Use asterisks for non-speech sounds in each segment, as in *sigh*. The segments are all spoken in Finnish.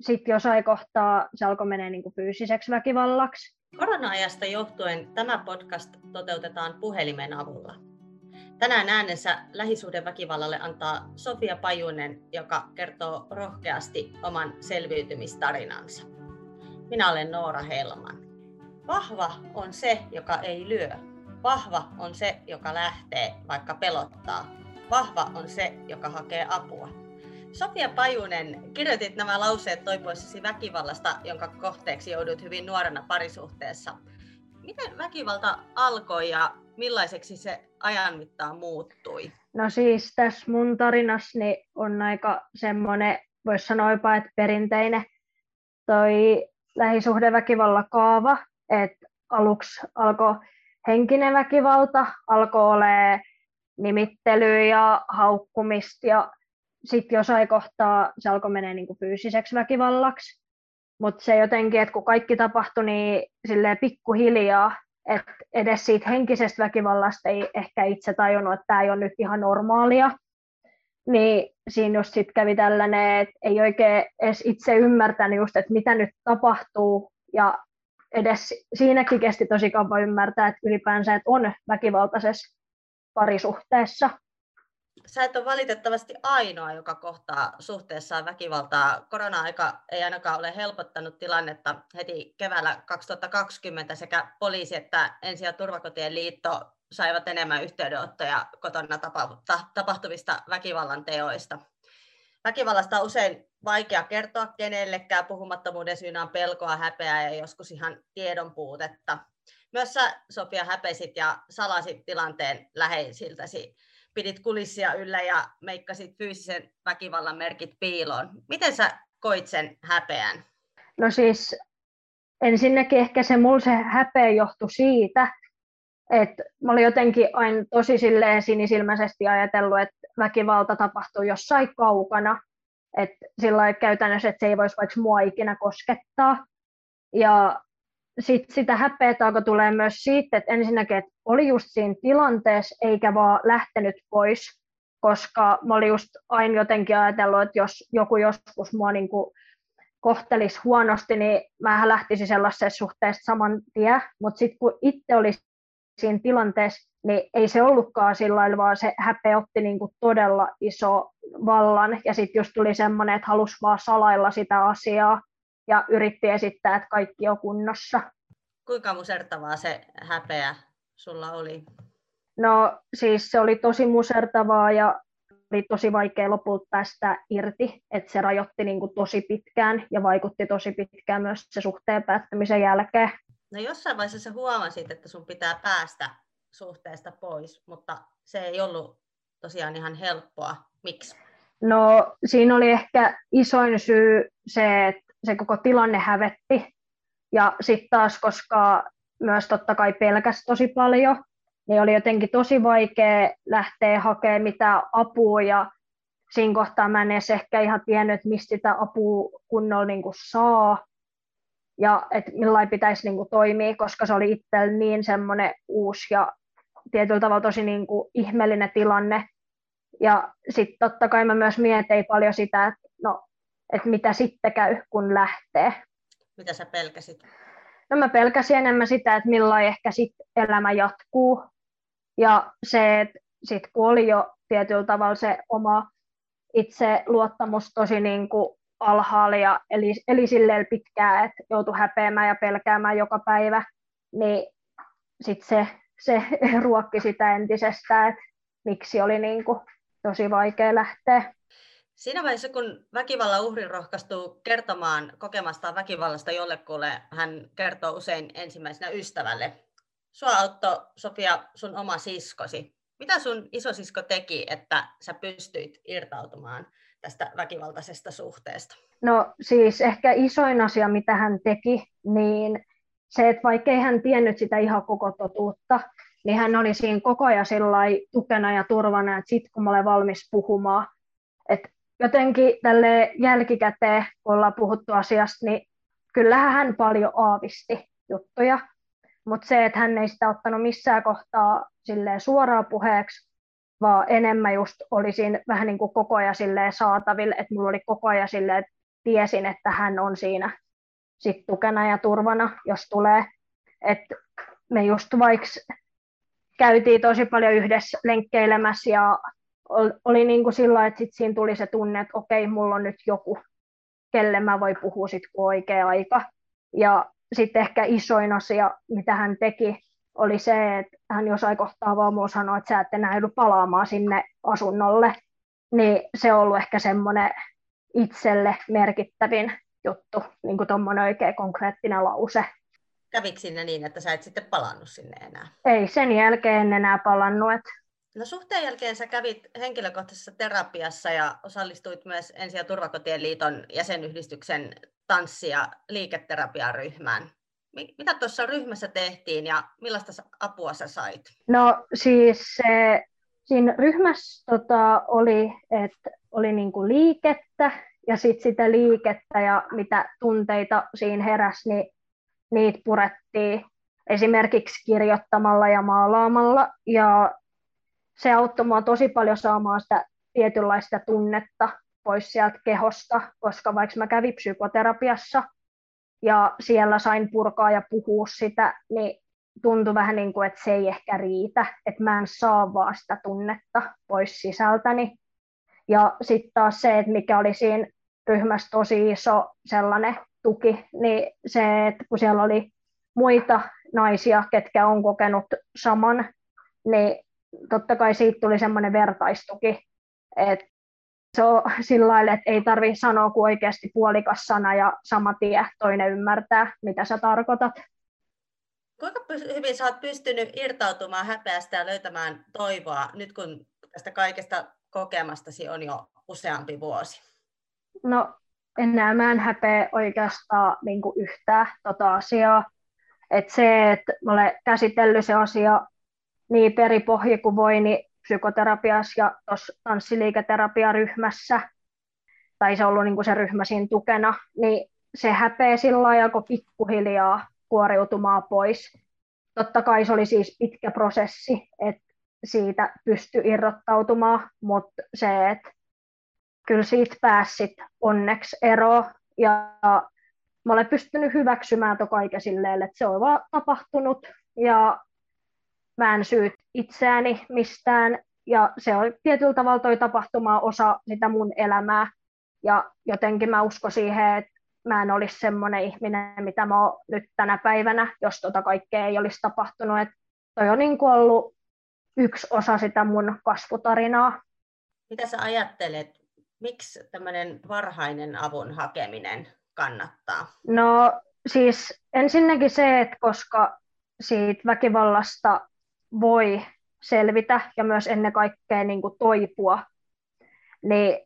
sitten jossain kohtaa se alkoi menee niin kuin fyysiseksi väkivallaksi. Korona-ajasta johtuen tämä podcast toteutetaan puhelimen avulla. Tänään äänensä lähisuhdeväkivallalle antaa Sofia Pajunen, joka kertoo rohkeasti oman selviytymistarinansa. Minä olen Noora Helman. Vahva on se, joka ei lyö. Vahva on se, joka lähtee, vaikka pelottaa. Vahva on se, joka hakee apua. Sofia Pajunen, kirjoitit nämä lauseet toipuessasi väkivallasta, jonka kohteeksi joudut hyvin nuorena parisuhteessa. Miten väkivalta alkoi ja millaiseksi se ajan mittaan muuttui? No siis tässä mun tarinassani on aika semmoinen, voisi sanoa jopa, että perinteinen toi lähisuhdeväkivalla kaava, että aluksi alkoi henkinen väkivalta, alkoi olemaan nimittelyä ja haukkumista ja sitten jossain kohtaa se alkoi menee niin fyysiseksi väkivallaksi. Mutta se jotenkin, että kun kaikki tapahtui niin silleen pikkuhiljaa, että edes siitä henkisestä väkivallasta ei ehkä itse tajunnut, että tämä ei ole nyt ihan normaalia. Niin siinä just sitten kävi tällainen, että ei oikein edes itse ymmärtänyt just, että mitä nyt tapahtuu. Ja edes siinäkin kesti tosi kauan ymmärtää, että ylipäänsä että on väkivaltaisessa parisuhteessa sä et ole valitettavasti ainoa, joka kohtaa suhteessaan väkivaltaa. Korona-aika ei ainakaan ole helpottanut tilannetta. Heti keväällä 2020 sekä poliisi että Ensi- ja turvakotien liitto saivat enemmän yhteydenottoja kotona tapahtuvista väkivallan teoista. Väkivallasta on usein vaikea kertoa kenellekään. Puhumattomuuden syynä on pelkoa, häpeää ja joskus ihan tiedon puutetta. Myös sä, Sofia, häpesit ja salasit tilanteen läheisiltäsi pidit kulissia yllä ja meikkasit fyysisen väkivallan merkit piiloon. Miten sä koit sen häpeän? No siis ensinnäkin ehkä se mulla se häpeä johtui siitä, että mä olin jotenkin aina tosi silleen sinisilmäisesti ajatellut, että väkivalta tapahtuu jossain kaukana, että sillä käytännössä, että se ei voisi vaikka mua ikinä koskettaa. Ja sit sitä häpeätä alkoi tulee myös siitä, että ensinnäkin että oli just siinä tilanteessa eikä vaan lähtenyt pois, koska mä olin just aina jotenkin ajatellut, että jos joku joskus mua niin kuin kohtelisi huonosti, niin mä lähtisin sellaisessa suhteessa saman tien, mutta sitten kun itse oli siinä tilanteessa, niin ei se ollutkaan sillä lailla, vaan se häpeä otti niin kuin todella iso vallan, ja sitten just tuli semmoinen, että halusi vaan salailla sitä asiaa, ja yritti esittää, että kaikki on kunnossa. Kuinka musertavaa se häpeä sulla oli? No siis se oli tosi musertavaa ja oli tosi vaikea lopulta päästä irti, että se rajoitti niin kuin tosi pitkään ja vaikutti tosi pitkään myös se suhteen päättymisen jälkeen. No jossain vaiheessa huomasit, että sun pitää päästä suhteesta pois, mutta se ei ollut tosiaan ihan helppoa. Miksi? No siinä oli ehkä isoin syy se, että se koko tilanne hävetti. Ja sitten taas, koska myös totta kai pelkäs tosi paljon, niin oli jotenkin tosi vaikea lähteä hakemaan mitään apua ja siinä kohtaa mä en edes ehkä ihan tiennyt, että mistä sitä apua kunnolla niin kuin saa ja että millä pitäisi niin kuin toimia, koska se oli itsellä niin semmoinen uusi ja tietyllä tavalla tosi niin kuin ihmeellinen tilanne. Ja sitten totta kai mä myös mietin paljon sitä, että no että mitä sitten käy, kun lähtee. Mitä sä pelkäsit? No mä pelkäsin enemmän sitä, että milloin ehkä sit elämä jatkuu. Ja se, että sit kun oli jo tietyllä tavalla se oma itse luottamus tosi niin kuin alhaalla ja eli, eli silleen pitkään, että joutui häpeämään ja pelkäämään joka päivä, niin sitten se, se *laughs* ruokki sitä entisestään, että miksi oli niin kuin tosi vaikea lähteä. Siinä vaiheessa, kun väkivallan uhri rohkaistuu kertomaan kokemastaan väkivallasta jollekulle, hän kertoo usein ensimmäisenä ystävälle. Sua auttoi, Sofia, sun oma siskosi. Mitä sun isosisko teki, että sä pystyit irtautumaan tästä väkivaltaisesta suhteesta? No siis ehkä isoin asia, mitä hän teki, niin se, että vaikka ei hän tiennyt sitä ihan koko totuutta, niin hän oli siinä koko ajan tukena ja turvana, että sitten kun mä olen valmis puhumaan, että jotenkin tälle jälkikäteen, kun ollaan puhuttu asiasta, niin kyllähän hän paljon aavisti juttuja, mutta se, että hän ei sitä ottanut missään kohtaa silleen suoraan puheeksi, vaan enemmän just oli siinä vähän niin kuin koko ajan silleen saataville, että mulla oli koko ajan silleen, että tiesin, että hän on siinä sit tukena ja turvana, jos tulee. Et me just vaikka käytiin tosi paljon yhdessä lenkkeilemässä ja oli niin kuin sillä että sit siinä tuli se tunne, että okei, mulla on nyt joku, kelle mä voi puhua sit kun oikea aika. Ja sitten ehkä isoin asia, mitä hän teki, oli se, että hän jossain kohtaa vaan mua sanoi, että sä et enää joudu palaamaan sinne asunnolle. Niin se on ollut ehkä semmoinen itselle merkittävin juttu, niin kuin tuommoinen oikein konkreettinen lause. Kävikö sinne niin, että sä et sitten palannut sinne enää? Ei sen jälkeen en enää palannut. Että No suhteen jälkeen sä kävit henkilökohtaisessa terapiassa ja osallistuit myös Ensi- ja Turvakotien liiton jäsenyhdistyksen tanssi- ja liiketerapiaryhmään. Mitä tuossa ryhmässä tehtiin ja millaista apua sä sait? No siis se, siinä ryhmässä tota, oli, että oli niinku liikettä ja sitten sitä liikettä ja mitä tunteita siinä heräsi, niin niitä purettiin esimerkiksi kirjoittamalla ja maalaamalla. Ja se auttoi mua tosi paljon saamaan sitä tietynlaista tunnetta pois sieltä kehosta, koska vaikka mä kävin psykoterapiassa ja siellä sain purkaa ja puhua sitä, niin tuntui vähän niin kuin, että se ei ehkä riitä, että mä en saa vaan sitä tunnetta pois sisältäni. Ja sitten taas se, että mikä oli siinä ryhmässä tosi iso sellainen tuki, niin se, että kun siellä oli muita naisia, ketkä on kokenut saman, niin totta kai siitä tuli semmoinen vertaistuki, että se on sillä lailla, että ei tarvitse sanoa kuin oikeasti puolikas sana ja sama tie toinen ymmärtää, mitä sä tarkoitat. Kuinka hyvin sä oot pystynyt irtautumaan häpeästä ja löytämään toivoa nyt kun tästä kaikesta kokemastasi on jo useampi vuosi? No enää mä en häpeä oikeastaan niin yhtään tota asiaa. Et se, että mä olen käsitellyt se asia niin peripohja kuin voi, niin psykoterapiassa ja tuossa tanssiliiketerapiaryhmässä, tai se on ollut niin kuin se ryhmä siinä tukena, niin se häpeä sillä lailla pikkuhiljaa kuoriutumaan pois. Totta kai se oli siis pitkä prosessi, että siitä pystyi irrottautumaan, mutta se, että kyllä siitä pääsit onneksi eroon. Ja mä olen pystynyt hyväksymään to kaiken silleen, että se on vaan tapahtunut ja mä en syyt itseäni mistään. Ja se on tietyllä tavalla toi tapahtuma osa sitä mun elämää. Ja jotenkin mä uskon siihen, että mä en olisi semmoinen ihminen, mitä mä oon nyt tänä päivänä, jos tota kaikkea ei olisi tapahtunut. Et toi on niin ollut yksi osa sitä mun kasvutarinaa. Mitä sä ajattelet, miksi tämmöinen varhainen avun hakeminen kannattaa? No siis ensinnäkin se, että koska siitä väkivallasta voi selvitä ja myös ennen kaikkea niin kuin toipua, niin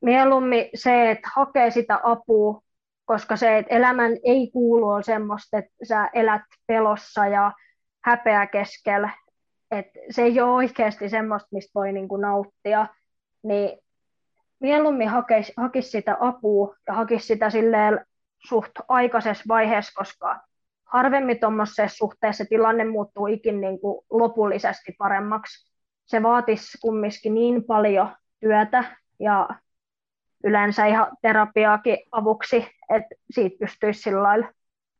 mieluummin se, että hakee sitä apua, koska se, että elämän ei kuulu on semmoista, että sä elät pelossa ja häpeä keskellä, että se ei ole oikeasti semmoista, mistä voi niin kuin nauttia, niin mieluummin hakisi, hakisi sitä apua ja hakisi sitä silleen suht aikaisessa vaiheessa, koska harvemmin tuommoisessa suhteessa tilanne muuttuu ikin niin kuin lopullisesti paremmaksi. Se vaatisi kumminkin niin paljon työtä ja yleensä ihan terapiaakin avuksi, että siitä pystyisi sillä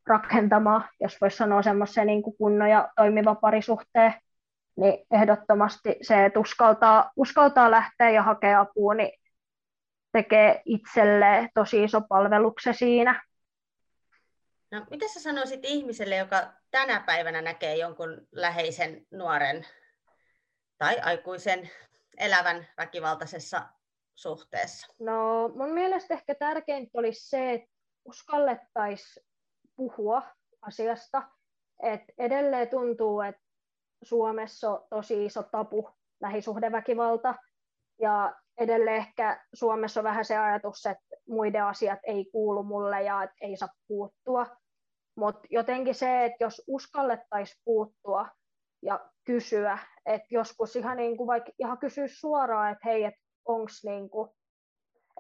rakentamaan, jos voisi sanoa semmoisen niin kunnon ja toimiva parisuhteen, niin ehdottomasti se, että uskaltaa, uskaltaa lähteä ja hakea apua, niin tekee itselle tosi iso palvelukse siinä. No, mitä sä sanoisit ihmiselle, joka tänä päivänä näkee jonkun läheisen nuoren tai aikuisen elävän väkivaltaisessa suhteessa? No mun mielestä ehkä tärkeintä olisi se, että uskallettaisiin puhua asiasta. Et edelleen tuntuu, että Suomessa on tosi iso tapu lähisuhdeväkivalta ja edelleen ehkä Suomessa on vähän se ajatus, että muiden asiat ei kuulu mulle ja ei saa puuttua. Mutta jotenkin se, että jos uskallettaisiin puuttua ja kysyä, että joskus ihan niin kuin vaikka ihan kysyä suoraan, että hei, että onks niin kuin,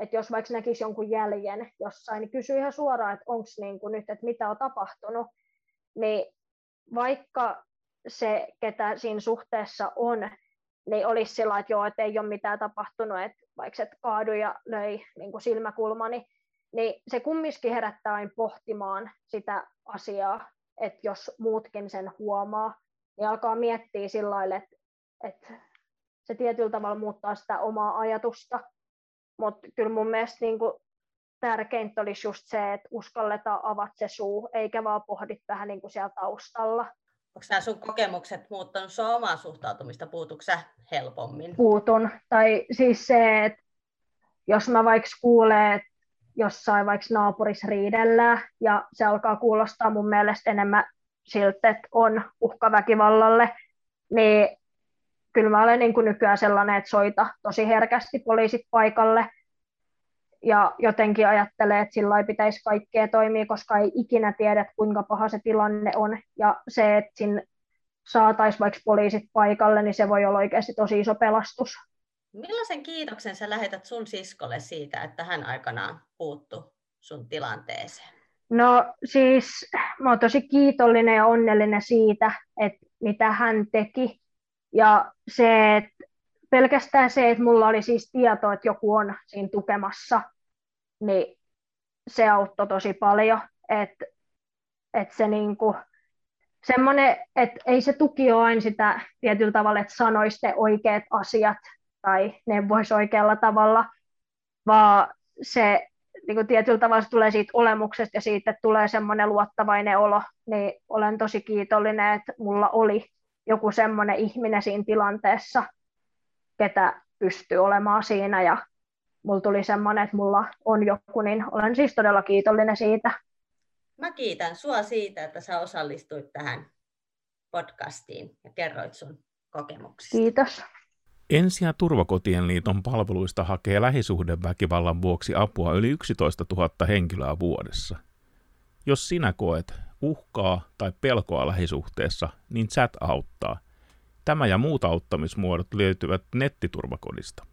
että jos vaikka näkisi jonkun jäljen jossain, niin kysyy ihan suoraan, että onko niin kuin nyt, että mitä on tapahtunut, niin vaikka se, ketä siinä suhteessa on, niin olisi sillä että joo, että ei ole mitään tapahtunut, että vaikka et kaadu ja löi niin kuin silmäkulmani, niin se kumminkin herättää aina pohtimaan sitä asiaa, että jos muutkin sen huomaa, niin alkaa miettiä sillä lailla, että, että se tietyllä tavalla muuttaa sitä omaa ajatusta. Mutta kyllä mun mielestä niin kuin tärkeintä olisi just se, että uskalletaan avata se suu, eikä vaan pohdit vähän niin kuin siellä taustalla. Onko nämä sun kokemukset muuttanut sun omaa suhtautumista? Puutuko helpommin? Puutun. Tai siis se, että jos mä vaikka kuulen, että jossain vaikka naapurissa riidellään, ja se alkaa kuulostaa mun mielestä enemmän siltä, että on uhka väkivallalle, niin kyllä mä olen niin kuin nykyään sellainen, että soita tosi herkästi poliisit paikalle, ja jotenkin ajattelee, että sillä pitäisi kaikkea toimia, koska ei ikinä tiedä, kuinka paha se tilanne on, ja se, että sinne saataisiin vaikka poliisit paikalle, niin se voi olla oikeasti tosi iso pelastus. Millaisen kiitoksen sä lähetät sun siskolle siitä, että hän aikanaan puuttu sun tilanteeseen? No siis mä oon tosi kiitollinen ja onnellinen siitä, että mitä hän teki. Ja se, että pelkästään se, että mulla oli siis tieto, että joku on siinä tukemassa, niin se auttoi tosi paljon. Että et se niinku, semmoinen, että ei se tuki ole aina sitä tietyllä tavalla, että sanoisi ne oikeat asiat tai neuvoisi oikealla tavalla, vaan se niin kuin tietyllä tavalla se tulee siitä olemuksesta ja siitä, että tulee semmoinen luottavainen olo, niin olen tosi kiitollinen, että mulla oli joku semmoinen ihminen siinä tilanteessa, ketä pystyy olemaan siinä ja mulla tuli semmoinen, että mulla on joku, niin olen siis todella kiitollinen siitä. Mä kiitän sua siitä, että sä osallistuit tähän podcastiin ja kerroit sun kokemuksista. Kiitos. Ensi- ja turvakotien liiton palveluista hakee lähisuhdeväkivallan vuoksi apua yli 11 000 henkilöä vuodessa. Jos sinä koet uhkaa tai pelkoa lähisuhteessa, niin chat auttaa. Tämä ja muut auttamismuodot löytyvät nettiturvakodista.